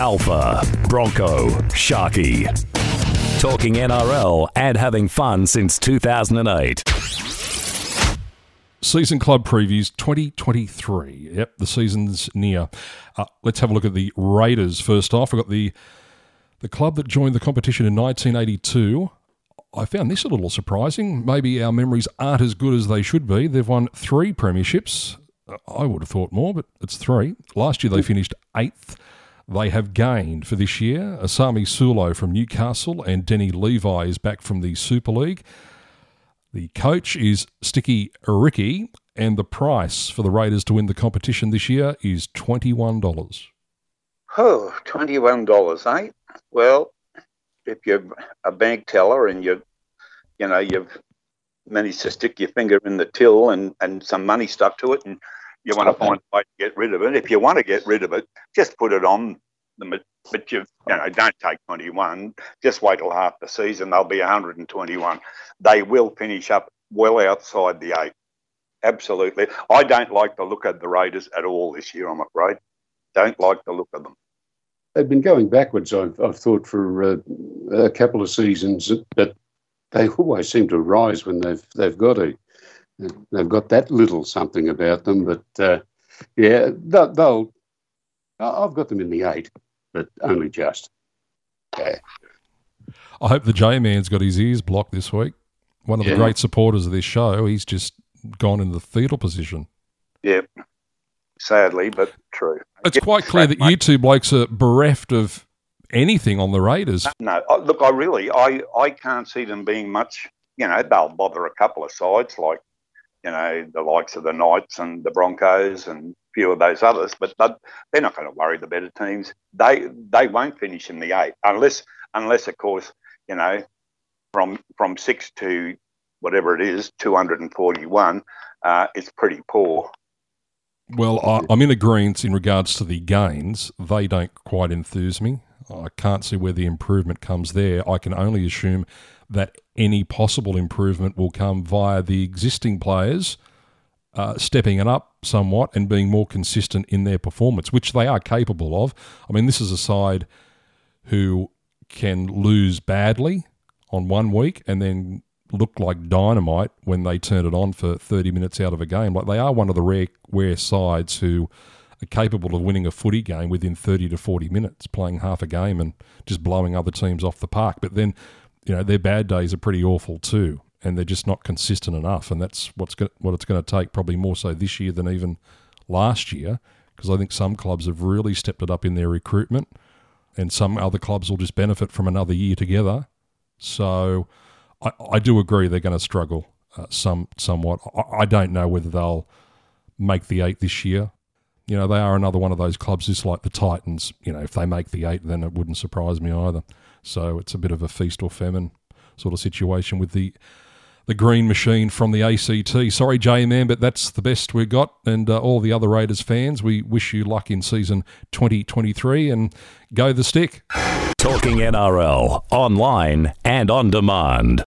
Alfa, Bronco, Sharkie. Talking NRL and having fun since 2008. Season club previews 2023. Yep, the season's near. Uh, let's have a look at the Raiders first off. We've got the the club that joined the competition in 1982. I found this a little surprising. Maybe our memories aren't as good as they should be. They've won three premierships. I would have thought more, but it's three. Last year they finished eighth. They have gained for this year Pasami Saulo from Newcastle and Danny Levi is back from the Super League. The coach is Sticky Ricky, and the price for the Raiders to win the competition this year is $21. Oh, $21, eh? Well, if you're a bank teller and you, you know, you've managed to stick your finger in the till and, and some money stuck to it and you want to find a way to get rid of it. If you want to get rid of it, just put it on the but you've, you know don't take 21 just wait till half the season they'll be 121 they will finish up well outside the eight. Absolutely. I don't like the look of the raiders at all this year i'm afraid. Don't like the look of them. They've been going backwards i've, I've thought for uh, a couple of seasons but they always seem to rise when they've they've got to they've got that little something about them but uh, yeah they'll, they'll I've got them in the eight but only just. Yeah. I hope the J Man's got his ears blocked this week. One of yeah. the great supporters of this show. He's just gone in the fetal position. Yep. Sadly, but true. It's quite clear that you two blokes are bereft of anything on the Raiders. No, look, I really, I, I can't see them being much. You know, they'll bother a couple of sides like, you know, the likes of the Knights and the Broncos and few of those others, but they're not going to worry the better teams. They they won't finish in the eight unless unless of course you know from from six to whatever it is, two hundred and forty one, uh, it's pretty poor. Well, I, am in agreement in regards to the gains. They don't quite enthuse me. I can't see where the improvement comes there. I can only assume that any possible improvement will come via the existing players uh, stepping it up somewhat and being more consistent in their performance, which they are capable of. I mean, this is a side who can lose badly on one week and then look like dynamite when they turn it on for 30 minutes out of a game. Like they are one of the rare, rare sides who are capable of winning a footy game within 30 to 40 minutes, playing half a game and just blowing other teams off the park. But then, you know, their bad days are pretty awful too and they're just not consistent enough. And that's what's going what it's going to take, probably more so this year than even last year, because I think some clubs have really stepped it up in their recruitment, and some other clubs will just benefit from another year together. So I, I do agree they're going to struggle uh, some somewhat. I, I don't know whether they'll make the eight this year. You know, they are another one of those clubs, just like the Titans. You know, if they make the eight, then it wouldn't surprise me either. So it's a bit of a feast or famine sort of situation with the the green machine from the ACT. Sorry, J Man, but that's the best we've got. And uh, all the other Raiders fans, we wish you luck in season 2023 and go the stick. Talking NRL online and on demand.